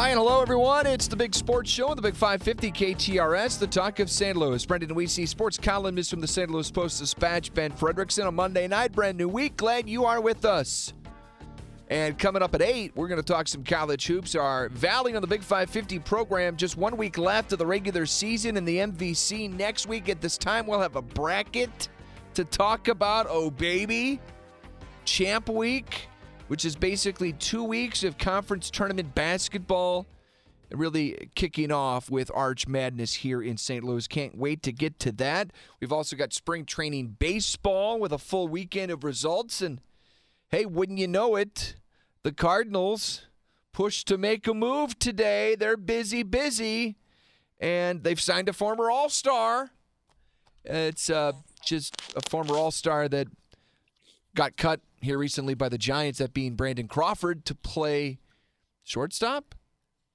Hi and hello, everyone. It's the Big Sports Show on the Big 550 KTRS, the talk of St. Louis. Brendan Weesey, sports columnist from the St. Louis Post Dispatch. Ben Frederickson on Monday night. Brand new week. Glad you are with us. And coming up at 8, we're going to talk some college hoops. Our Valley on the Big 550 program. Just one week left of the regular season in the MVC. Next week at this time, we'll have a bracket to talk about. Oh, baby. Champ Week which is basically two weeks of conference tournament basketball really kicking off with Arch Madness here in St. Louis. Can't wait to get to that. We've also got spring training baseball with a full weekend of results. And hey, wouldn't you know it, the Cardinals pushed to make a move today. They're busy, busy, and they've signed a former All Star. It's uh, just a former All Star that got cut here recently by the Giants, that being Brandon Crawford, to play shortstop,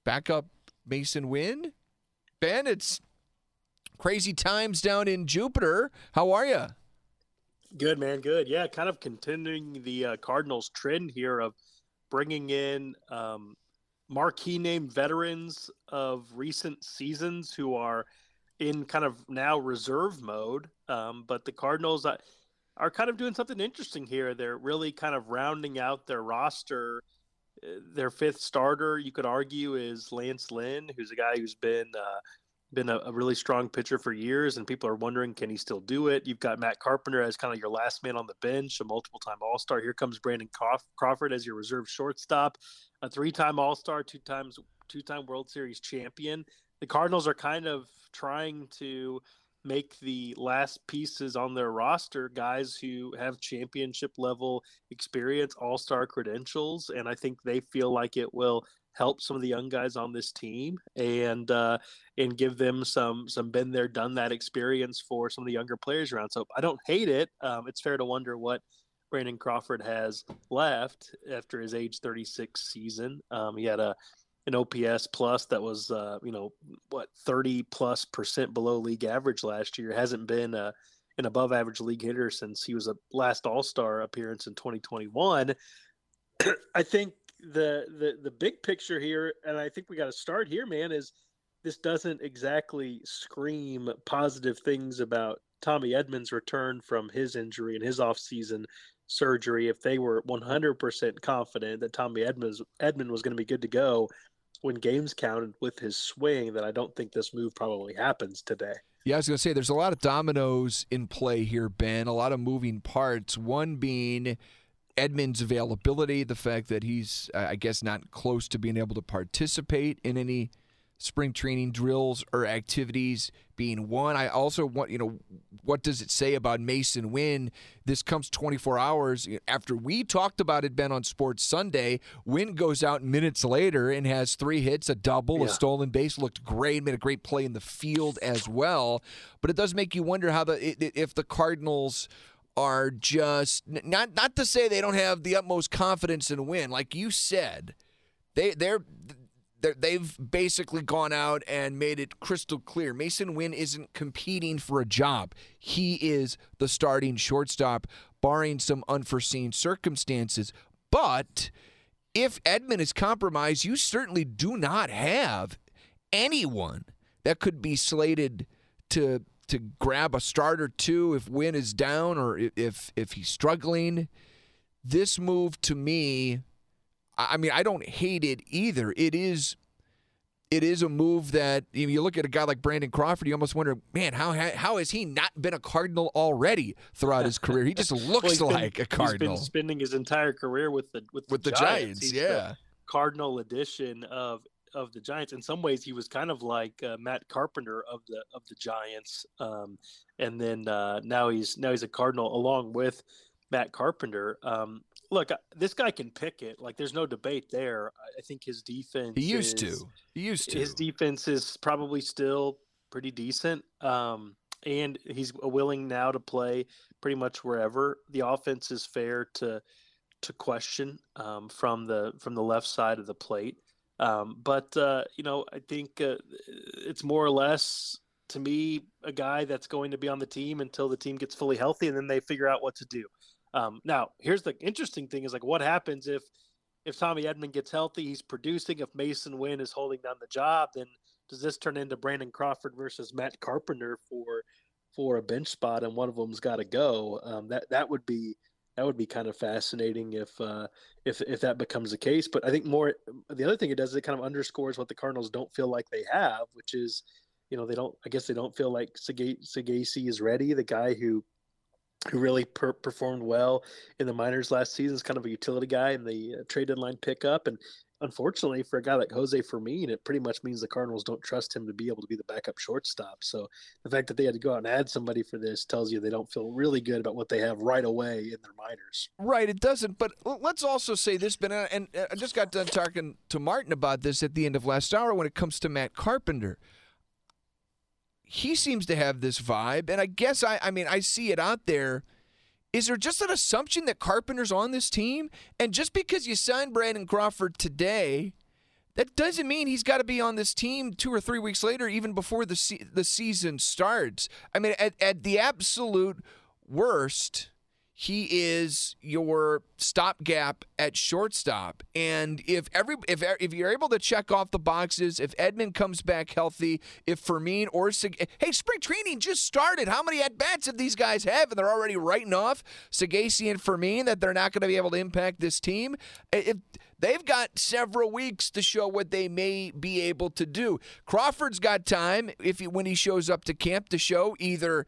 backup Masyn Winn. Ben, it's crazy times down in Jupiter. How are you? Good, man. Good. Yeah, kind of continuing the uh, Cardinals trend here of bringing in um, marquee name veterans of recent seasons who are in kind of now reserve mode. Um, but the Cardinals, I, are kind of doing something interesting here. They're really kind of rounding out their roster. Uh, their fifth starter, you could argue, is Lance Lynn, who's a guy who's been uh, been a, a, really strong pitcher for years, and people are wondering can he still do it. You've got Matt Carpenter as kind of your last man on the bench, a multiple time All Star. Here comes Brandon Crawford as your reserve shortstop, a three time All Star, two times two time World Series champion. The Cardinals are kind of trying to make the last pieces on their roster guys who have championship level experience, all star credentials, and I think they feel like it will help some of the young guys on this team and uh, and give them some some been there done that experience for some of the younger players around. So I don't hate it. Um, it's fair to wonder what Brandon Crawford has left after his age 36 season. Um, he had a an OPS plus that was uh, you know what 30 plus percent below league average last year. Hasn't been uh, an above average league hitter since he was a last All Star appearance in 2021. I think the the the big picture here, and I think we got to start here, man, is this doesn't exactly scream positive things about Tommy Edmonds' return from his injury and his offseason surgery. If they were 100% confident that Tommy Edmonds Edman was going to be good to go, when games counted with his swing that I don't think this move probably happens today. Yeah, I was going to say there's a lot of dominoes in play here, Ben, a lot of moving parts. One being Edmonds' availability, the fact that he's, I guess, not close to being able to participate in any spring training drills or activities being one. I also want, you know, what does it say about Masyn Winn? This comes 24 hours after we talked about it, Ben, on Sports Sunday. Winn goes out minutes later and has three hits, a double, yeah. a stolen base, looked great, made a great play in the field as well. But it does make you wonder how the if the Cardinals are just not not to say they don't have the utmost confidence in Winn, like you said. They they're they've basically gone out and made it crystal clear. Masyn Winn isn't competing for a job. He is the starting shortstop, barring some unforeseen circumstances. But if Edmond is compromised, you certainly do not have anyone that could be slated to to grab a start or two if Winn is down or if if he's struggling. This move to me I mean, I don't hate it either. It is it is a move that you, know, you look at a guy like Brandon Crawford, you almost wonder, man, how how has he not been a Cardinal already throughout his career? He just looks well, like been, a Cardinal. He's been spending his entire career with the with, with the, the Giants. Giants yeah, Cardinal edition of of the Giants. In some ways, he was kind of like uh, Matt Carpenter of the of the Giants, um, and then uh, now he's now he's a Cardinal along with Matt Carpenter. Um, look, this guy can pick it. Like, there's no debate there. I think his defense. He used is, to. He used to. His defense is probably still pretty decent. Um, and he's willing now to play pretty much wherever. The offense is fair to to question um, from the from the left side of the plate. Um, but uh, you know, I think uh, it's more or less to me a guy that's going to be on the team until the team gets fully healthy, and then they figure out what to do. Um, now, here's the interesting thing: is like what happens if if Tommy Edman gets healthy, he's producing. If Masyn Winn is holding down the job, then does this turn into Brandon Crawford versus Matt Carpenter for for a bench spot, and one of them's got to go? Um, that that would be that would be kind of fascinating if uh, if if that becomes the case. But I think more the other thing it does is it kind of underscores what the Cardinals don't feel like they have, which is you know they don't I guess they don't feel like Saggese is ready. The guy who who really per- performed well in the minors last season is kind of a utility guy in the uh, trade deadline pickup and unfortunately for a guy like Jose Fermin, it pretty much means the Cardinals don't trust him to be able to be the backup shortstop. So the fact that they had to go out and add somebody for this tells you they don't feel really good about what they have right away in their minors. Right, it doesn't. But let's also say this, Ben, and I just got done talking to Martin about this at the end of last hour when it comes to Matt Carpenter. He seems to have this vibe, and I guess I, I mean, I see it out there is there just an assumption that Carpenter's on this team? And just because you signed Brandon Crawford today, that doesn't mean he's got to be on this team two or three weeks later, even before the se- the season starts. I mean, at, at the absolute worst, he is your stopgap at shortstop. And if every if if you're able to check off the boxes, if Edman comes back healthy, if Fermin or hey, spring training just started. How many at bats have these guys have, and they're already writing off Saggese and Fermin that they're not going to be able to impact this team? If they've got several weeks to show what they may be able to do. Crawford's got time if he, when he shows up to camp to show either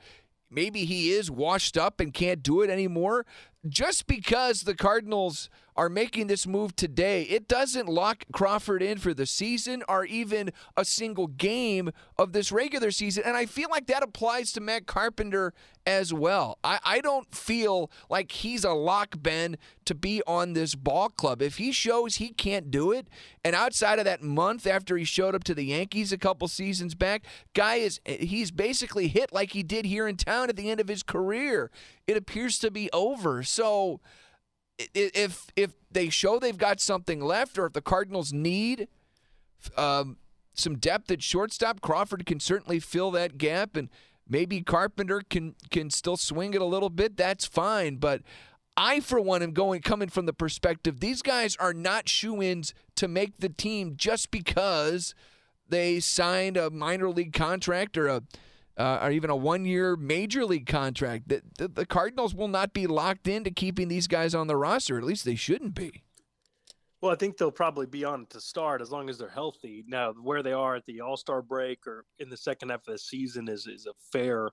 maybe he is washed up and can't do it anymore. Just because the Cardinals are making this move today, it doesn't lock Crawford in for the season or even a single game of this regular season. And I feel like that applies to Matt Carpenter as well. I, I don't feel like he's a lock, Ben, to be on this ball club. If he shows he can't do it, and outside of that month after he showed up to the Yankees a couple seasons back, guy is he's basically hit like he did here in town at the end of his career. It appears to be over. So if if they show they've got something left, or if the Cardinals need um, some depth at shortstop, Crawford can certainly fill that gap, and maybe Carpenter can can still swing it a little bit. That's fine, but I, for one, am going coming from the perspective these guys are not shoe-ins to make the team just because they signed a minor league contract or a uh, or even a one year major league contract. The, the, the, Cardinals will not be locked into keeping these guys on the roster. At least they shouldn't be. Well, I think they'll probably be on to start as long as they're healthy. Now, where they are at the All Star break or in the second half of the season is, is a fair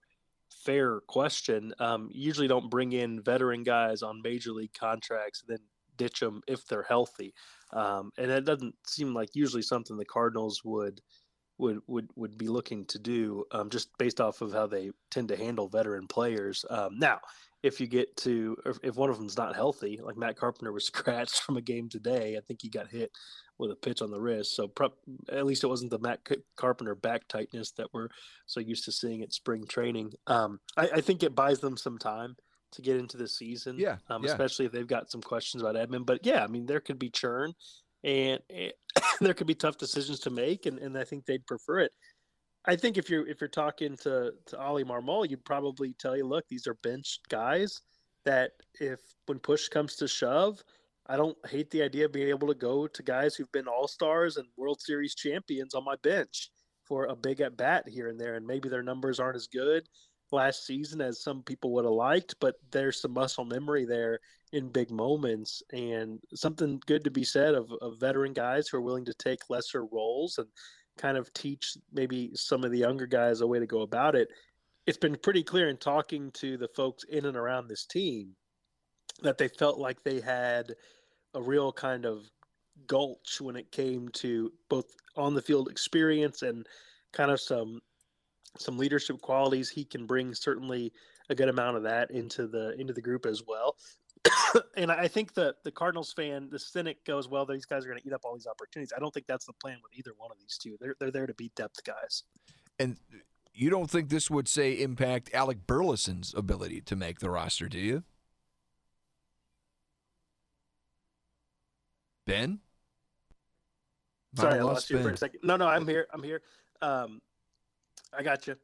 fair question. Um, usually don't bring in veteran guys on major league contracts and then ditch them if they're healthy. Um, and that doesn't seem like usually something the Cardinals would – would would would be looking to do, um, just based off of how they tend to handle veteran players. Um, now, if you get to if one of them's not healthy, like Matt Carpenter was scratched from a game today, I think he got hit with a pitch on the wrist. So at least it wasn't the Matt Carpenter back tightness that we're so used to seeing at spring training. Um, I, I, think it buys them some time to get into the season. Yeah, um, yeah. especially if they've got some questions about Edman. But yeah, I mean there could be churn and, there could be tough decisions to make, and, and I think they'd prefer it. I think if you're if you're talking to to Oli Marmol, you'd probably tell you, look, these are bench guys that if when push comes to shove, I don't hate the idea of being able to go to guys who've been all stars and World Series champions on my bench for a big at bat here and there, and maybe their numbers aren't as good last season as some people would have liked, but there's some muscle memory there in big moments and something good to be said of, of veteran guys who are willing to take lesser roles and kind of teach maybe some of the younger guys a way to go about it. It's been pretty clear in talking to the folks in and around this team that they felt like they had a real kind of gulch when it came to both on the field experience and kind of some some leadership qualities. He can bring certainly a good amount of that into the into the group as well. and I think the the Cardinals fan, the cynic goes, well, these guys are going to eat up all these opportunities. I don't think that's the plan with either one of these two. They're they're there to be depth guys. And you don't think this would say impact Alec Burleson's ability to make the roster, do you? Ben? Sorry, I lost you for a second. No, no, I'm here. I'm here. Um, I got you.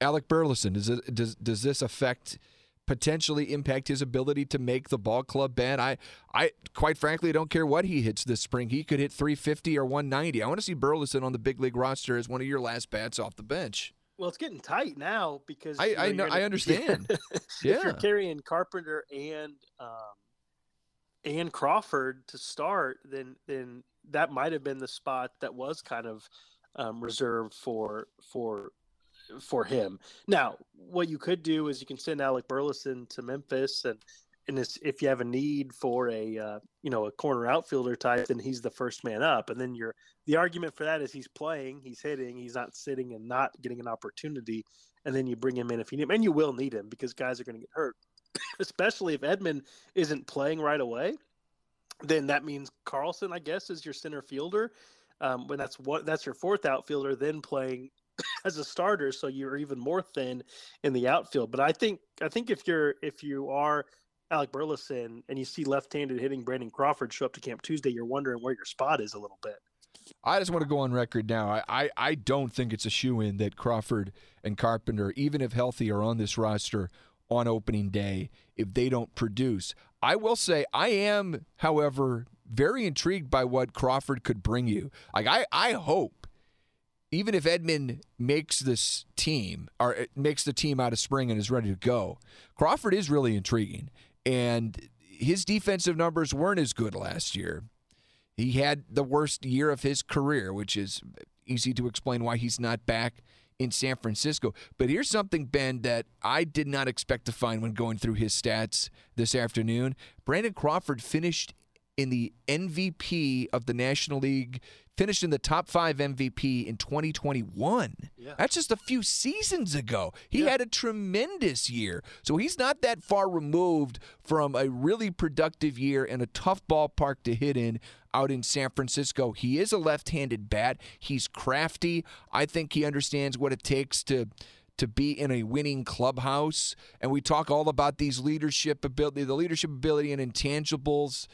Alec Burleson, does it does does this affect potentially impact his ability to make the ball club Ben. I, I quite frankly don't care what he hits this spring. He could hit 350 or 190. I want to see Burleson on the big league roster as one of your last bats off the bench. Well, it's getting tight now because I you know, I, know, gonna, I understand. if yeah, you're carrying Carpenter and um, and Crawford to start, then then that might have been the spot that was kind of um, reserved for for for him. Now, what you could do is you can send Alec Burleson to Memphis, and and if you have a need for a uh, you know a corner outfielder type, then he's the first man up. And then you're the argument for that is he's playing, he's hitting, he's not sitting and not getting an opportunity. And then you bring him in if you need him, and you will need him because guys are going to get hurt, especially if Edman isn't playing right away. Then that means Carlson, I guess, is your center fielder. Um, when that's what that's your fourth outfielder, then playing as a starter, so you're even more thin in the outfield. But I think I think if you're if you are Alec Burleson and you see left-handed hitting Brandon Crawford show up to Camp Tuesday, you're wondering where your spot is a little bit. I just want to go on record now. I, I, I don't think it's a shoe in that Crawford and Carpenter, even if healthy, are on this roster on opening day if they don't produce. I will say I am, however, very intrigued by what Crawford could bring you. Like I, I hope even if Edman makes this team or uh, makes the team out of spring and is ready to go, Crawford is really intriguing. And his defensive numbers weren't as good last year. He had the worst year of his career, which is easy to explain why he's not back in San Francisco. But here's something, Ben, that I did not expect to find when going through his stats this afternoon. Brandon Crawford finished in the MVP of the National League finished in the top five MVP in 2021. Yeah. That's just a few seasons ago. He yeah. had a tremendous year. So he's not that far removed from a really productive year and a tough ballpark to hit in out in San Francisco. He is a left handed bat, he's crafty. I think he understands what it takes to to be in a winning clubhouse. And we talk all about these leadership ability, the leadership ability and intangibles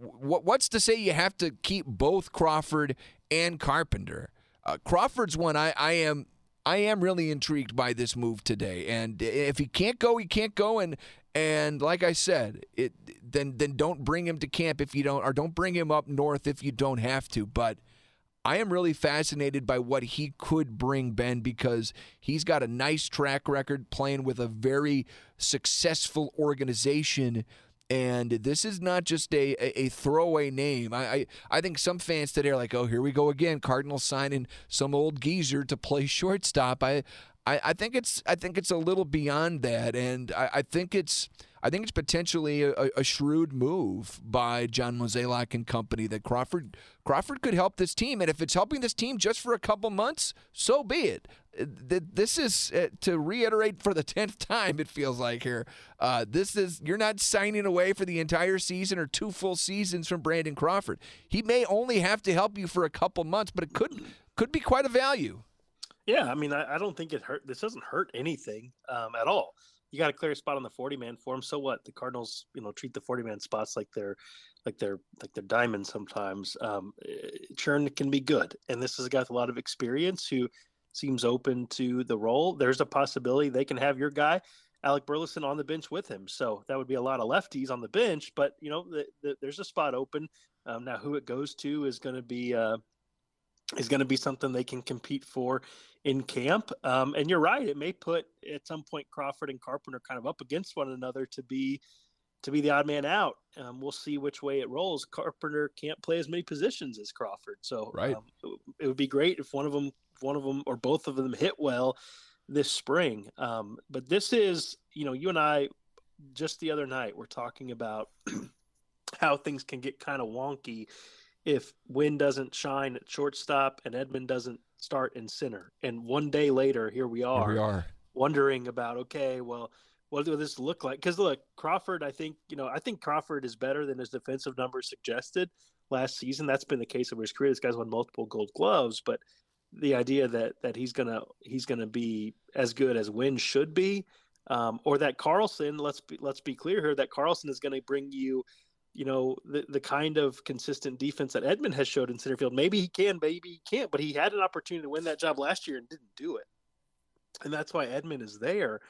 what's to say you have to keep both Crawford and Carpenter? Uh, Crawford's one I, I am I am really intrigued by this move today, and if he can't go, he can't go, and and like I said, it then then don't bring him to camp if you don't, or don't bring him up north if you don't have to. But I am really fascinated by what he could bring Ben because he's got a nice track record playing with a very successful organization and this is not just a, a, a throwaway name. I, I, I think some fans today are like, oh, here we go again. Cardinals signing some old geezer to play shortstop. I, I, I think it's I think it's a little beyond that, and I, I think it's I think it's potentially a, a, shrewd move by John Mozeliak and company that Crawford Crawford could help this team, and if it's helping this team just for a couple months, so be it. This is uh, to reiterate for the tenth time. It feels like here. Uh, this is you're not signing away for the entire season or two full seasons from Brandon Crawford. He may only have to help you for a couple months, but it could could be quite a value. Yeah, I mean, I, I don't think it hurt. This doesn't hurt anything um, at all you got a clear a spot on the 40 man for him. So what? The Cardinals, you know, treat the 40 man spots like they're like they're like they're diamonds sometimes. Um, eh, churn can be good, and this is a guy with a lot of experience who seems open to the role. There's a possibility they can have your guy. Alec Burleson on the bench with him, so that would be a lot of lefties on the bench. But you know, the, the, there's a spot open um, now. Who it goes to is going to be uh, is going to be something they can compete for in camp. Um, and you're right; it may put at some point Crawford and Carpenter kind of up against one another to be to be the odd man out. Um, we'll see which way it rolls. Carpenter can't play as many positions as Crawford, so right. Um, it would be great if one of them, one of them, or both of them hit well this spring. Um, but this is, you know, you and I just the other night we're talking about how things can get kind of wonky if Winn doesn't shine at shortstop and Edman doesn't start in center. And one day later, here we are, here we are. wondering about okay, well, what does this look like? Because look, Crawford, I think you know, I think Crawford is better than his defensive numbers suggested last season. That's been the case of his career. This guy's won multiple Gold Gloves, but the idea that that he's gonna he's gonna be as good as Winn should be, um, or that Carlson, let's be let's be clear here, that Carlson is going to bring you you know the the kind of consistent defense that Edman has showed in center field. Maybe he can, maybe he can't, but he had an opportunity to win that job last year and didn't do it, and that's why Edman is there.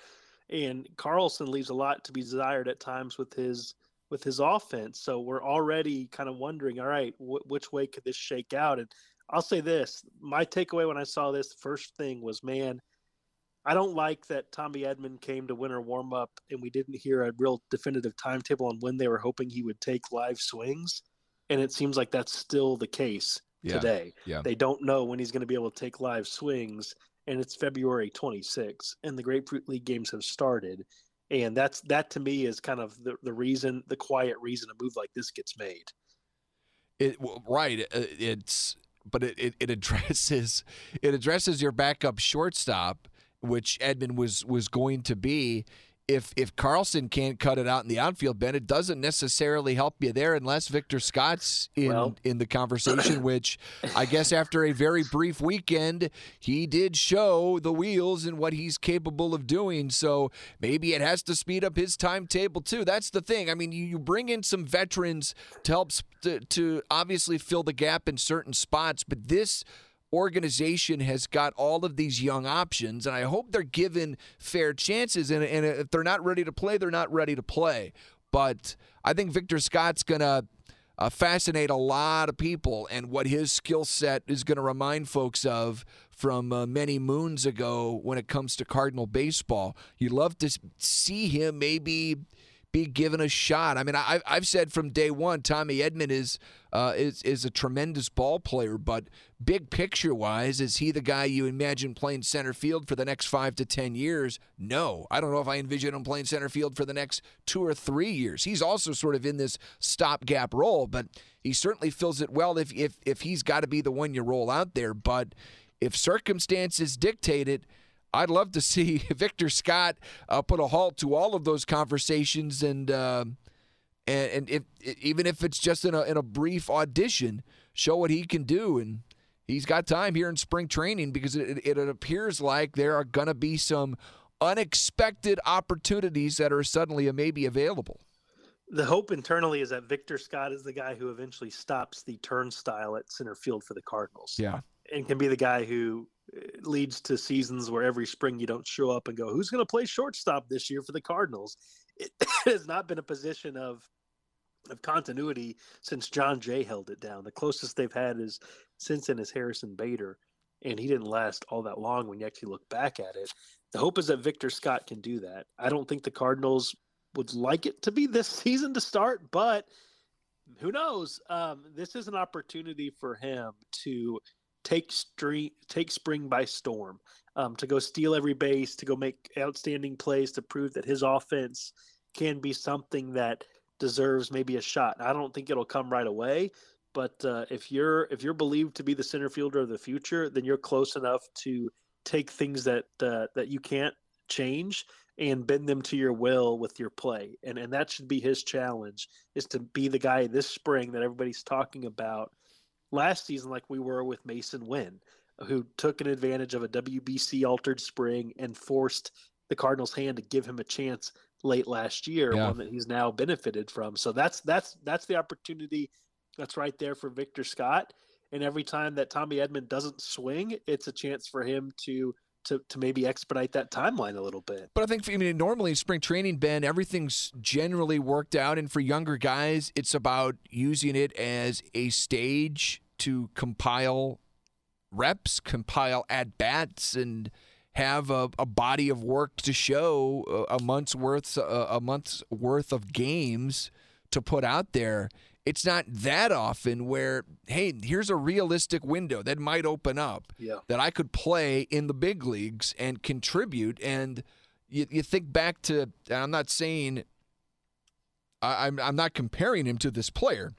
and Carlson leaves a lot to be desired at times with his with his offense. So we're already kind of wondering, all right, wh- which way could this shake out? And I'll say this: my takeaway when I saw this first thing was, man, I don't like that Tommy Edman came to winter warm up and we didn't hear a real definitive timetable on when they were hoping he would take live swings. And it seems like that's still the case Yeah. today. Yeah. They don't know when he's going to be able to take live swings, and it's February 26, and the Grapefruit League games have started. And that's that to me is kind of the, the reason, the quiet reason a move like this gets made. It right. uh, It's but it, it, it addresses it addresses your backup shortstop, which Edman was was going to be. If if Carlson can't cut it out in the outfield, Ben, it doesn't necessarily help you there unless Victor Scott's in Well- in the conversation. Which I guess after a very brief weekend, he did show the wheels and what he's capable of doing. So maybe it has to speed up his timetable too. That's the thing. I mean, you, you bring in some veterans to help to, to obviously fill the gap in certain spots, but this organization has got all of these young options, and I hope they're given fair chances. And, and if they're not ready to play, they're not ready to play. But I think Victor Scott's going to uh, fascinate a lot of people, and what his skill set is going to remind folks of from uh, many moons ago when it comes to Cardinal baseball. You'd love to see him maybe be given a shot. I mean, I, I've said from day one, Tommy Edman is uh, is is a tremendous ball player, but big picture wise, is he the guy you imagine playing center field for the next five to ten years? No, I don't know if I envision him playing center field for the next two or three years. He's also sort of in this stopgap role, but he certainly fills it well if if if he's got to be the one you roll out there. But if circumstances dictate it. I'd love to see Victor Scott uh, put a halt to all of those conversations, and uh, and, and if even if it's just in a in a brief audition, show what he can do. And he's got time here in spring training because it, it, it appears like there are going to be some unexpected opportunities that are suddenly uh, maybe available. The hope internally is that Victor Scott is the guy who eventually stops the turnstile at center field for the Cardinals. Yeah, and can be the guy who leads to seasons where every spring you don't show up and go, who's going to play shortstop this year for the Cardinals? It has not been a position of of continuity since Jon Jay held it down. The closest they've had is since then is Harrison Bader, and he didn't last all that long when you actually look back at it. The hope is that Victor Scott can do that. I don't think the Cardinals would like it to be this season to start, but who knows? Um, this is an opportunity for him to take street, take spring by storm, um, to go steal every base, to go make outstanding plays, to prove that his offense can be something that deserves maybe a shot. I don't think it'll come right away, but uh, if you're if you're believed to be the center fielder of the future, then you're close enough to take things that uh, that you can't change and bend them to your will with your play. And and that should be his challenge is to be the guy this spring that everybody's talking about last season like we were with Masyn Winn, who took an advantage of a WBC altered spring and forced the Cardinals' hand to give him a chance late last year, Yeah. one that he's now benefited from. So that's that's that's the opportunity that's right there for Victor Scott. And every time that Tommy Edman doesn't swing, it's a chance for him to to to maybe expedite that timeline a little bit. But I think, I mean, normally in spring training, Ben, everything's generally worked out. And for younger guys, it's about using it as a stage to compile reps, compile at bats, and have a, a body of work to show a, month's worth a month's worth of games to put out there. It's not that often where, hey, here's a realistic window that might open up Yeah. that I could play in the big leagues and contribute. And you, you think back to, and I'm not saying, I, I'm, I'm not comparing him to this player,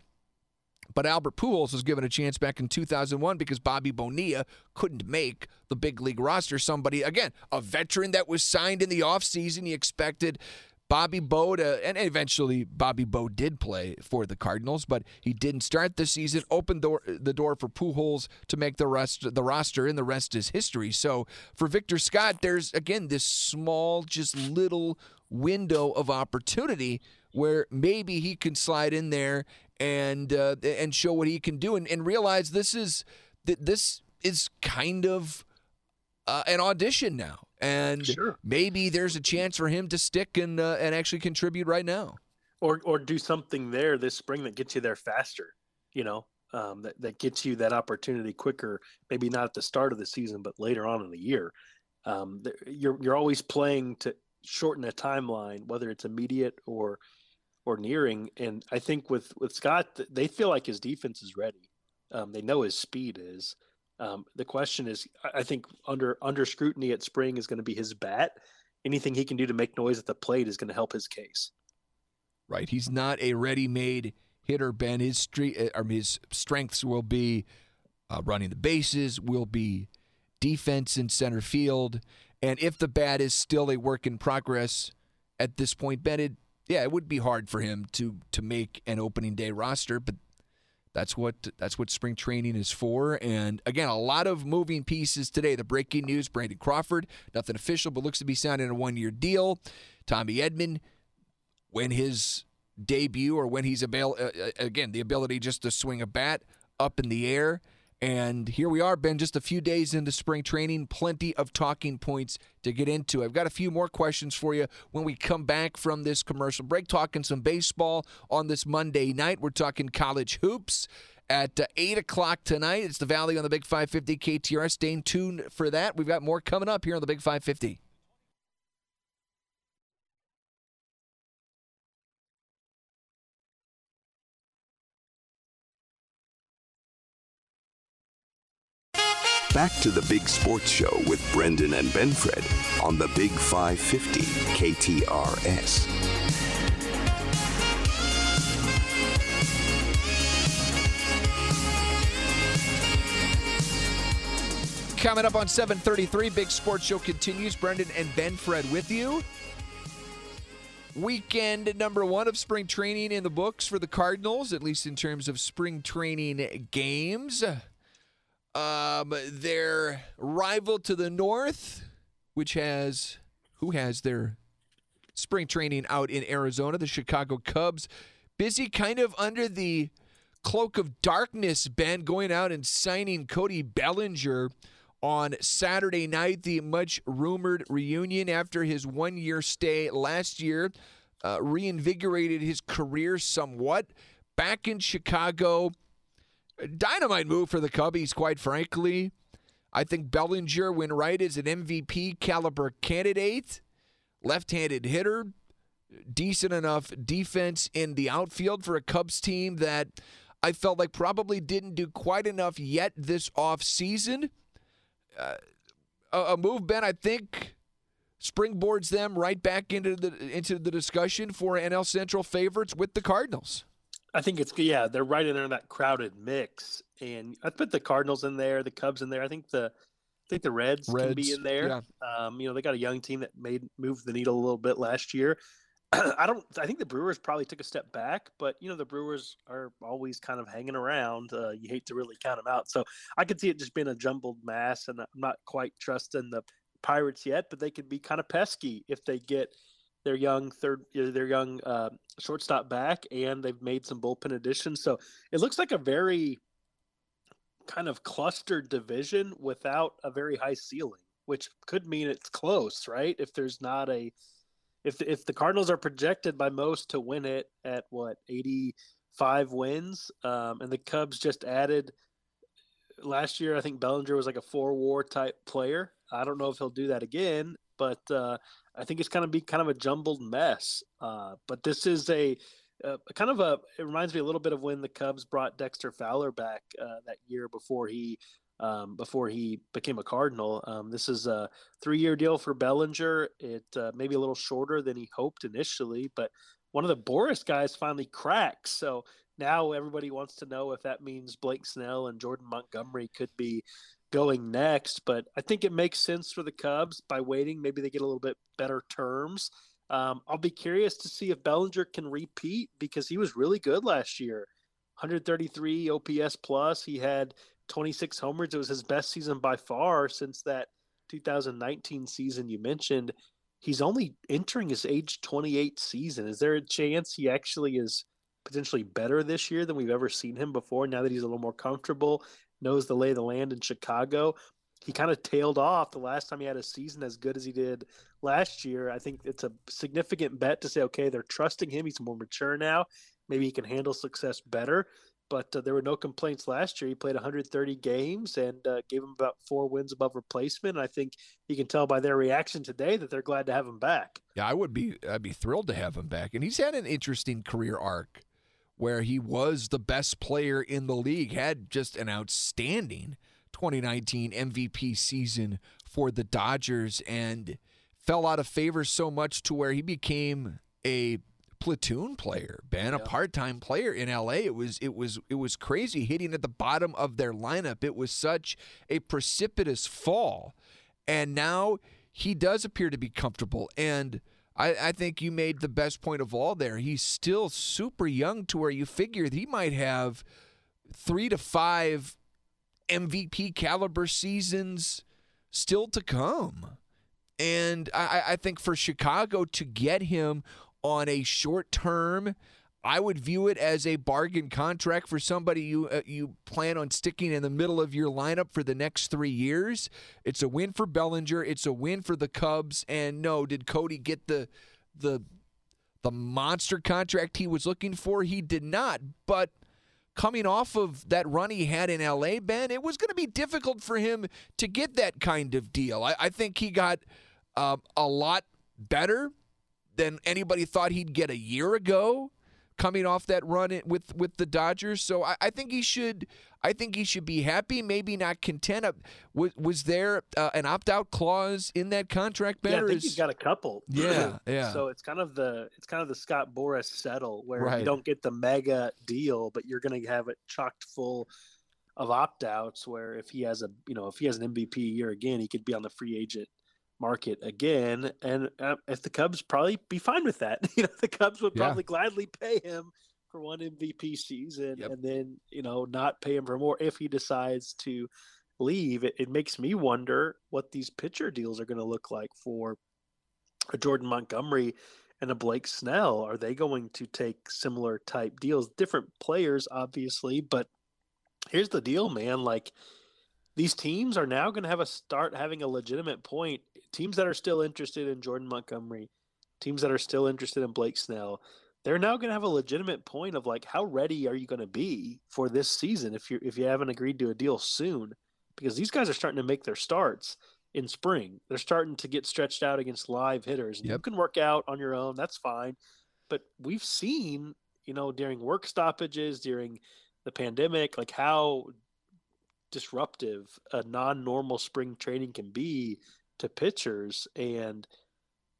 but Albert Pujols was given a chance back in 2001 because Bobby Bonilla couldn't make the big league roster. Somebody, again, a veteran that was signed in the offseason. He expected Bobby Bo to, and eventually Bobby Bo did play for the Cardinals, but he didn't start the season. Opened the door for Pujols to make the rest the roster, and the rest is history. So for Victor Scott, there's again this small, just little window of opportunity where maybe he can slide in there and uh, and show what he can do, and, and realize this is this is kind of uh, an audition now, and Sure. maybe there's a chance for him to stick and uh, and actually contribute right now. or or do something there this spring that gets you there faster. You know, um, that that gets you that opportunity quicker. Maybe not at the start of the season, but later on in the year. Um, you're you're always playing to shorten a timeline, whether it's immediate or or nearing. And I think with with Scott, they feel like his defense is ready. Um, they know his speed is. Um, the question is, I- think under under scrutiny at spring is going to be his bat. Anything he can do to make noise at the plate is going to help his case. Right, he's not a ready-made hitter. Ben, his street, uh, or his strengths will be uh, running the bases, will be defense in center field, and if the bat is still a work in progress at this point, Ben, it, yeah, it would be hard for him to to make an opening day roster, but that's what that's what spring training is for. And again, a lot of moving pieces today. The breaking news: Brandon Crawford, nothing official, but looks to be signing a one-year deal. Tommy Edman, when his debut or when he's avail uh, uh, again the ability just to swing a bat up in the air. And here we are, Ben, just a few days into spring training. Plenty of talking points to get into. I've got a few more questions for you when we come back from this commercial break. Talking some baseball on this Monday night. We're talking college hoops at uh, 8 o'clock tonight. It's the Valley on the Big 550 KTRS. Stay tuned for that. We've got more coming up here on the Big 550. Back to the Big Sports Show with Brendan and Benfred on the Big 550 KTRS. Coming up on 733, Big Sports Show continues. Brendan and Ben Fred with you. Weekend number one of spring training in the books for the Cardinals, at least in terms of spring training games. Um, their rival to the north, which has who has their spring training out in Arizona, the Chicago Cubs, busy kind of under the cloak of darkness, Ben, going out and signing Cody Bellinger on Saturday night, the much rumored reunion after his one year stay last year uh, reinvigorated his career somewhat. Back in Chicago, dynamite move for the Cubbies, quite frankly. I think Bellinger, when right, is an MVP caliber candidate, left handed hitter, decent enough defense in the outfield for a Cubs team that I felt like probably didn't do quite enough yet this offseason. Uh, a, a move, Ben, I think springboards them right back into the into the discussion for NL Central favorites with the Cardinals. I think it's yeah, they're right in there in that crowded mix, and I put the Cardinals in there, the Cubs in there. I think the I think the Reds, can be in there. yeah. Um, you know, they got a young team that made moved the needle a little bit last year. I don't. I think the Brewers probably took a step back, but you know the Brewers are always kind of hanging around. Uh, you hate to really count them out, so I could see it just being a jumbled mass, and I'm not quite trusting the Pirates yet, but they could be kind of pesky if they get their young third, their young uh, shortstop back, and they've made some bullpen additions. So it looks like a very kind of clustered division without a very high ceiling, which could mean it's close, right? If there's not a if if the Cardinals are projected by most to win it at what 85 wins, um, and the Cubs just added last year, I think Bellinger was like a four WAR type player. I don't know if he'll do that again, but uh, I think it's going to be kind of a jumbled mess. Uh, but this is a, a kind of a. It reminds me a little bit of when the Cubs brought Dexter Fowler back uh, that year before he um, before he became a Cardinal. Um, this is a three-year deal for Bellinger. It uh, maybe a little shorter than he hoped initially, but one of the Boras guys finally cracks. So now everybody wants to know if that means Blake Snell and Jordan Montgomery could be going next. But I think it makes sense for the Cubs by waiting. Maybe they get a little bit better terms. Um, I'll be curious to see if Bellinger can repeat because he was really good last year. 133 OPS plus. He had 26 homers. It was his best season by far since that 2019 season you mentioned. He's only entering his age 28 season. Is there a chance he actually is potentially better this year than we've ever seen him before now that he's a little more comfortable, knows the lay of the land in Chicago? he kind of tailed off the last time he had a season as good as he did last year. I think it's a significant bet to say, okay, they're trusting him. He's more mature now. Maybe he can handle success better. But uh, there were no complaints last year. He played 130 games and uh, gave him about four wins above replacement. And I think you can tell by their reaction today that they're glad to have him back. Yeah, I would be. I'd be thrilled to have him back. And he's had an interesting career arc where he was the best player in the league, had just an outstanding 2019 MVP season for the Dodgers, and fell out of favor so much to where he became a platoon player, Ben, a part-time player in LA. It was it was it was crazy hitting at the bottom of their lineup. It was such a precipitous fall. And now he does appear to be comfortable. And I, I think you made the best point of all there. He's still super young to where you figure he might have three to five MVP caliber seasons still to come. And I, I think for Chicago to get him on a short term. I would view it as a bargain contract for somebody you uh, you plan on sticking in the middle of your lineup for the next three years. It's a win for Bellinger. It's a win for the Cubs. And no, did Cody get the the the monster contract he was looking for? He did not. But coming off of that run he had in LA, Ben, it was going to be difficult for him to get that kind of deal. I, I think he got uh, a lot better than anybody thought he'd get a year ago coming off that run with with the Dodgers. So I, I think he should. I think he should be happy, maybe not content. Was, was there uh, an opt out clause in that contract? Ben, yeah, I think he's got a couple. Yeah, yeah. So it's kind of the it's kind of the Scott Boras settle where right. you don't get the mega deal, but you're going to have it chocked full of opt outs. Where if he has a you know if he has an MVP year again, he could be on the free agent market again, and uh, if the Cubs probably be fine with that. you know, the Cubs would probably yeah. gladly pay him for one MVP season, yep. and then you know not pay him for more if he decides to leave. It, it makes me wonder what these pitcher deals are going to look like for a Jordan Montgomery and a Blake Snell. Are they going to take similar type deals? Different players, obviously, but here's the deal, man. Like these teams are now going to have a start having a legitimate point. Teams that are still interested in Jordan Montgomery, teams that are still interested in Blake Snell, they're now going to have a legitimate point of like, how ready are you going to be for this season if you if you haven't agreed to a deal soon? Because these guys are starting to make their starts in spring. They're starting to get stretched out against live hitters. Yep. You can work out on your own. That's fine. But we've seen, you know, during work stoppages, during the pandemic, like how disruptive a non-normal spring training can be to pitchers. And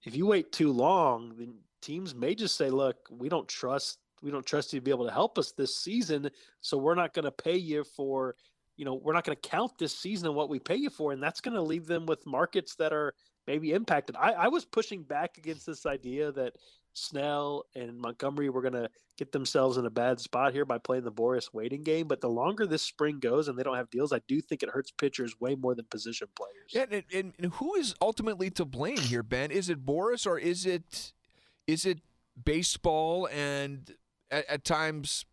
if you wait too long then teams may just say look we don't trust we don't trust you to be able to help us this season so we're not going to pay you for you know we're not going to count this season and what we pay you for. And that's going to leave them with markets that are maybe impacted. I, I was pushing back against this idea that Snell and Montgomery were going to get themselves in a bad spot here by playing the Boras waiting game. But the longer this spring goes and they don't have deals, I do think it hurts pitchers way more than position players. Yeah, and, and, and who is ultimately to blame here, Ben? Is it Boras or is it is it baseball and at, at times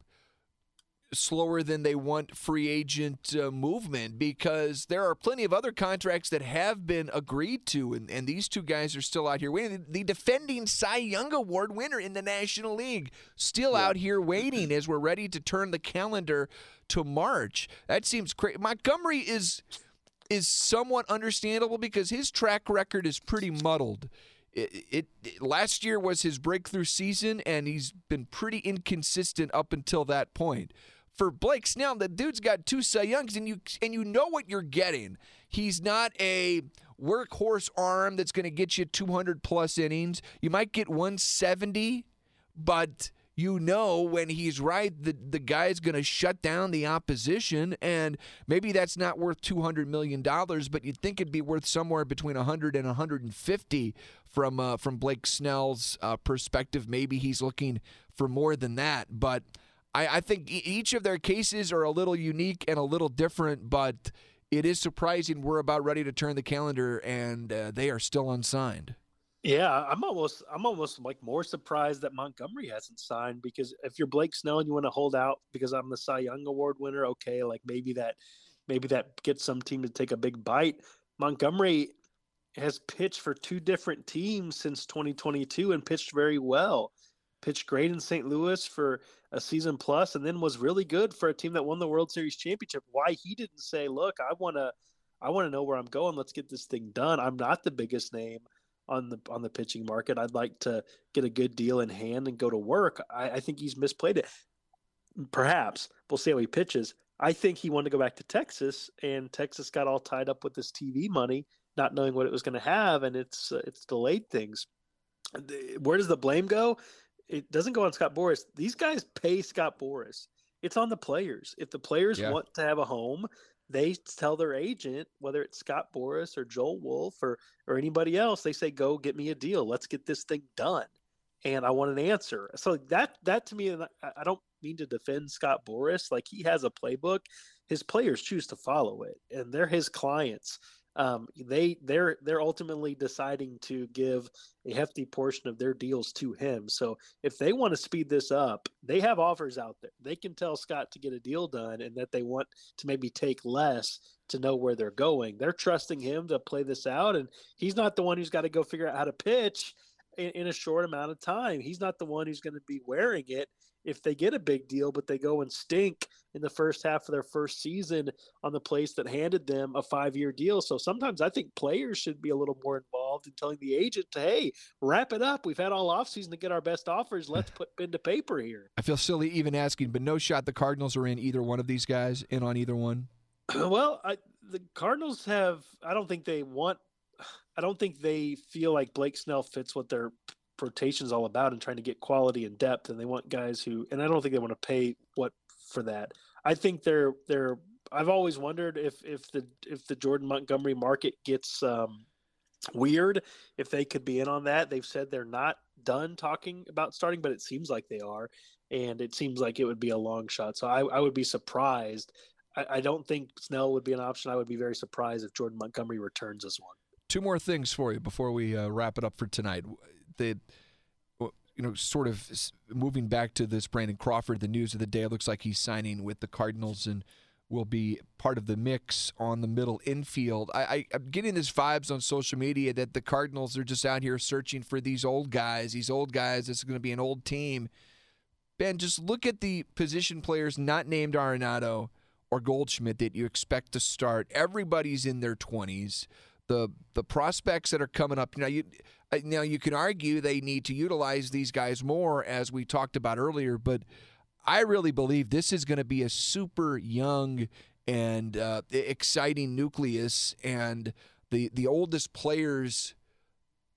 slower than they want free agent uh, movement because there are plenty of other contracts that have been agreed to, and, and these two guys are still out here waiting. The defending Cy Young Award winner in the National League still yeah. out here waiting as we're ready to turn the calendar to March. That seems crazy. Montgomery is is somewhat understandable because his track record is pretty muddled. It, it, it, last year was his breakthrough season, and he's been pretty inconsistent up until that point for Blake Snell, the dude's got two Cy Youngs, and you and you know what you're getting. He's not a workhorse arm that's going to get you 200 plus innings. You might get 170, but you know when he's right, the, the guy's going to shut down the opposition. And maybe that's not worth $200 million, but you'd think it'd be worth somewhere between 100 and 150 from, uh, from Blake Snell's uh, perspective. Maybe he's looking for more than that. But I, I think each of their cases are a little unique and a little different, but it is surprising we're about ready to turn the calendar and uh, they are still unsigned. Yeah, I'm almost I'm almost like more surprised that Montgomery hasn't signed because if you're Blake Snell and you want to hold out because I'm the Cy Young Award winner, okay, like maybe that maybe that gets some team to take a big bite. Montgomery has pitched for two different teams since 2022 and pitched very well. Pitched great in St. Louis for a season plus, and then was really good for a team that won the World Series championship. Why he didn't say, "Look, I want to, I want to know where I'm going. Let's get this thing done. I'm not the biggest name on the on the pitching market. I'd like to get a good deal in hand and go to work." I, I think he's misplayed it. Perhaps we'll see how he pitches. I think he wanted to go back to Texas, and Texas got all tied up with this TV money, not knowing what it was going to have, and it's uh, it's delayed things. Where does the blame go? It doesn't go on Scott Boras. These guys pay Scott Boras. It's on the players. If the players yeah. want to have a home, they tell their agent, whether it's Scott Boras or Joel Wolfe or or anybody else, they say, "Go get me a deal. Let's get this thing done." And I want an answer. So that that to me, I don't mean to defend Scott Boras. Like he has a playbook. His players choose to follow it, and they're his clients. Um, they they're they're ultimately deciding to give a hefty portion of their deals to him. So if they want to speed this up, they have offers out there. They can tell Scott to get a deal done, and that they want to maybe take less to know where they're going. They're trusting him to play this out, and he's not the one who's got to go figure out how to pitch in, in a short amount of time. He's not the one who's going to be wearing it if they get a big deal, but they go and stink in the first half of their first season on the place that handed them a five year deal. So sometimes I think players should be a little more involved in telling the agent to, hey, wrap it up. We've had all offseason to get our best offers. Let's put pen to paper here. I feel silly even asking, but no shot the Cardinals are in either one of these guys, in on either one. well, I, the Cardinals have, I don't think they want I don't think they feel like Blake Snell fits what their rotation is all about and trying to get quality and depth. And they want guys who, and I don't think they want to pay what for that. I think they're they're. I've always wondered if if the if the Jordan Montgomery market gets um, weird, if they could be in on that. They've said they're not done talking about starting, but it seems like they are, and it seems like it would be a long shot. So I, I would be surprised. I, I don't think Snell would be an option. I would be very surprised if Jordan Montgomery returns as one. Two more things for you before we uh, wrap it up for tonight the you know, sort of moving back to this Brandon Crawford, the news of the day looks like he's signing with the Cardinals and will be part of the mix on the middle infield. I, am getting this vibes on social media that the Cardinals are just out here searching for these old guys. These old guys. This is going to be an old team. Ben, just look at the position players not named Arenado or Goldschmidt that you expect to start. Everybody's in their 20s. The the prospects that are coming up you know, you now, you can argue they need to utilize these guys more, as we talked about earlier, but I really believe this is going to be a super young and uh, exciting nucleus, and the the oldest players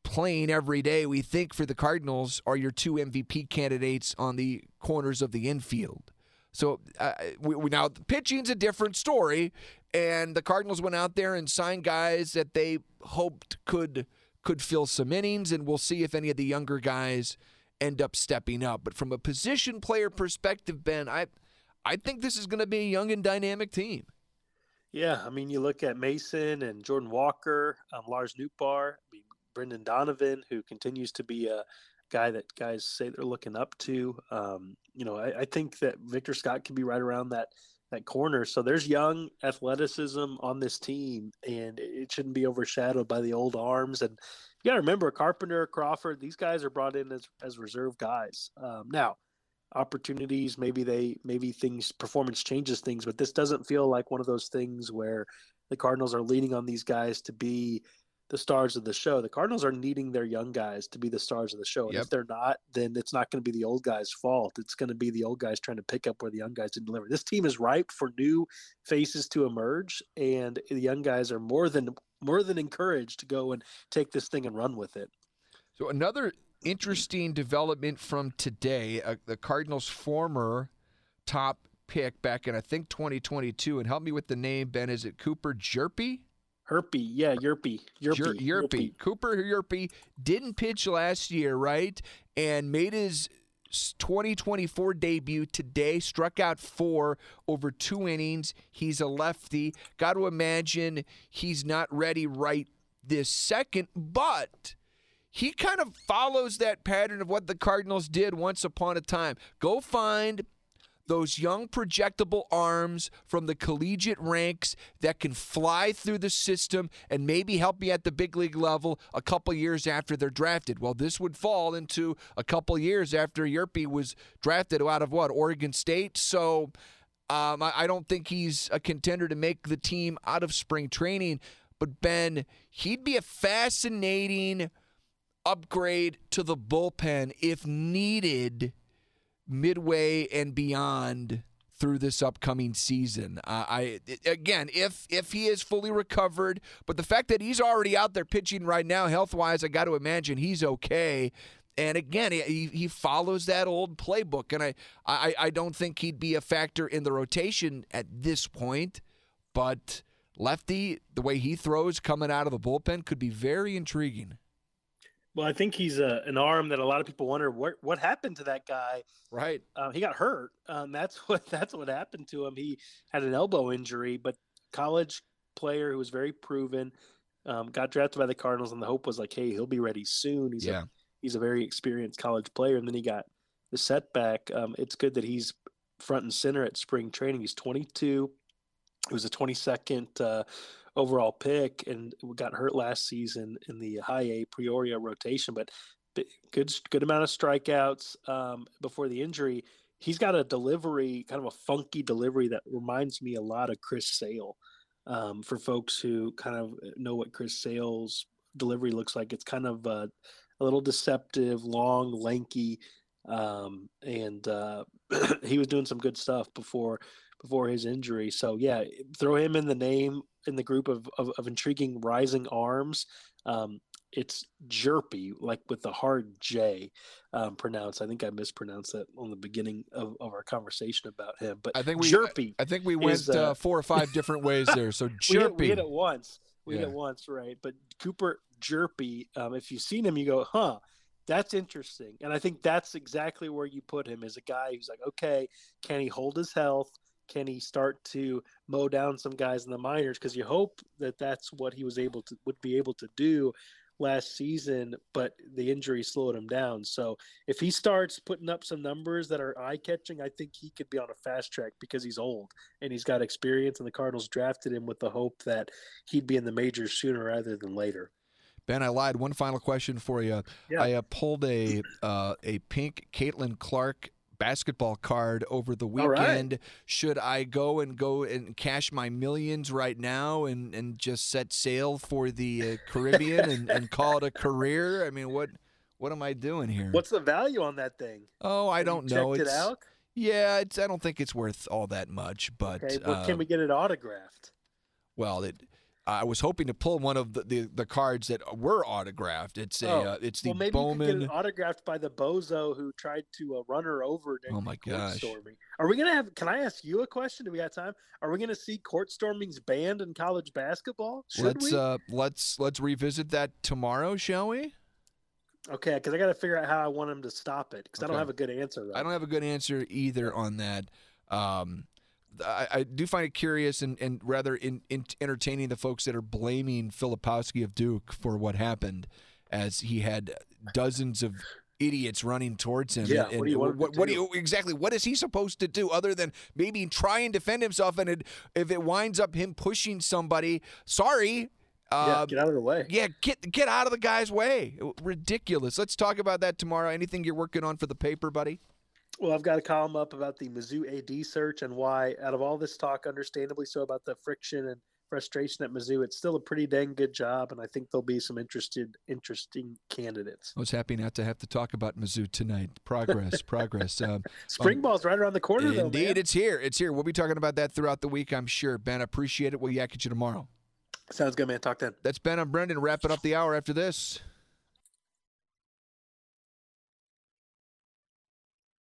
playing every day. We think for the Cardinals are your two MVP candidates on the corners of the infield. So uh, we, we, now pitching's a different story, and the Cardinals went out there and signed guys that they hoped could could fill some innings, and we'll see if any of the younger guys end up stepping up. But from a position player perspective, Ben, I I think this is going to be a young and dynamic team. Yeah, I mean, you look at Masyn and Jordan Walker, um, Lars mean, Brendan Donovan, who continues to be a guy that guys say they're looking up to. Um, you know, I, I, think that Victor Scott could be right around that that corner. So there's young athleticism on this team, and it shouldn't be overshadowed by the old arms. And you got to remember Carpenter, Crawford; these guys are brought in as as reserve guys. Um, now, opportunities, maybe they maybe things performance changes things, but this doesn't feel like one of those things where the Cardinals are leaning on these guys to be the stars of the show. The Cardinals are needing their young guys to be the stars of the show. And yep. if they're not, then it's not going to be the old guys' fault. It's going to be the old guys trying to pick up where the young guys didn't deliver. This team is ripe for new faces to emerge, and the young guys are more than more than encouraged to go and take this thing and run with it. So another interesting development from today, uh, the Cardinals' former top pick back in I think 2022, and help me with the name, Ben. Is it Cooper Hjerpe? Hjerpe, yeah, Hjerpe, Hjerpe, Hjerpe. Cooper Hjerpe didn't pitch last year, right? And made his 2024 debut today. Struck out four over two innings. He's a lefty. Got to imagine he's not ready right this second, but he kind of follows that pattern of what the Cardinals did once upon a time. Go find those young projectable arms from the collegiate ranks that can fly through the system and maybe help me at the big league level a couple years after they're drafted. Well, this would fall into a couple years after Hjerpe was drafted out of what Oregon State. So. Um, I don't think he's a contender to make the team out of spring training. But Ben, he'd be a fascinating upgrade to the bullpen if needed midway and beyond through this upcoming season. Uh, I again, if if he is fully recovered, but the fact that he's already out there pitching right now, health wise, I got to imagine he's okay. And again, he, he follows that old playbook, and I, I I don't think he'd be a factor in the rotation at this point. But lefty, the way he throws coming out of the bullpen could be very intriguing. Well, I think he's a, an arm that a lot of people wonder what what happened to that guy. Right. Uh, he got hurt. Um, that's what that's what happened to him. He had an elbow injury, but college player who was very proven. Um, got drafted by the Cardinals, and the hope was like, hey, he'll be ready soon. He's yeah. a, he's a very experienced college player, and then he got the setback. Um, it's good that he's front and center at spring training. He's 22. He was a 22nd uh, overall pick and got hurt last season in the high A Peoria rotation, but good good amount of strikeouts um, before the injury. He's got a delivery, kind of a funky delivery that reminds me a lot of Chris Sale. Um, for folks who kind of know what Chris Sale's delivery looks like, it's kind of uh, a little deceptive, long, lanky, um, and uh, he was doing some good stuff before before his injury. So yeah, throw him in the name in the group of of, of intriguing rising arms. Um, it's Hjerpe, like with the hard J um, pronounced. I think I mispronounced that on the beginning of, of our conversation about him. But I think we Hjerpe I think we went is, uh, uh, four or five different ways there. So we hit, we hit it once. We hit Yeah. it once, right? But Cooper Hjerpe, um, if you've seen him, you go, huh, that's interesting. And I think that's exactly where you put him as a guy who's like, okay, can he hold his health? Can he start to mow down some guys in the minors? Because you hope that that's what he was able to would be able to do last season, but the injury slowed him down. So if he starts putting up some numbers that are eye catching, I think he could be on a fast track because he's old and he's got experience. And the Cardinals drafted him with the hope that he'd be in the majors sooner rather than later. Ben, I lied. One final question for you. Yeah. I uh, pulled a uh, a pink Caitlin Clark basketball card over the All right. weekend. Should I go and go and cash my millions right now and, and just set sail for the uh, Caribbean and, and call it a career? I mean, what what am I doing here? What's the value on that thing? oh, I Have don't know. Checked It's it out. yeah, it's I don't think it's worth all that much, but Okay, uh, can we get it autographed? well, it. I was hoping to pull one of the, the, the cards that were autographed. It's a Oh, uh, it's the well, maybe Bowman. you could get autographed by the bozo who tried to uh, run her over Oh my gosh. storming. Are we gonna have? Can I ask you a question? Do we have time? Are we gonna see court stormings banned in college basketball? Should let's we? uh let's let's revisit that tomorrow, shall we? okay, because I got to figure out how I want him to stop it because I don't have a good answer. Right I don't have a good answer either on that. Um, I, I do find it curious and, and rather in, in entertaining the folks that are blaming Filipowski of Duke for what happened, as he had dozens of idiots running towards him. Yeah, and, what do you want him to what, what do do? you exactly? What is he supposed to do other than maybe try and defend himself? And it, if it winds up him pushing somebody, sorry. Yeah, Uh, get out of the way. yeah, get get out of the guy's way. Ridiculous. Let's talk about that tomorrow. Anything you're working on for the paper, buddy? Well, I've got a column up about the Mizzou AD search and why, out of all this talk, understandably so, about the friction and frustration at Mizzou, it's still a pretty dang good job, and I think there'll be some interested, interesting candidates. I was happy not to have to talk about Mizzou tonight. Progress, progress. Um, Spring ball's right around the corner, though. indeed, it's here. It's here. We'll be talking about that throughout the week, I'm sure. Ben, appreciate it. We'll yak at you tomorrow. Sounds good, man. Talk then. That's Ben. I'm Brendan. Wrapping up the hour after this.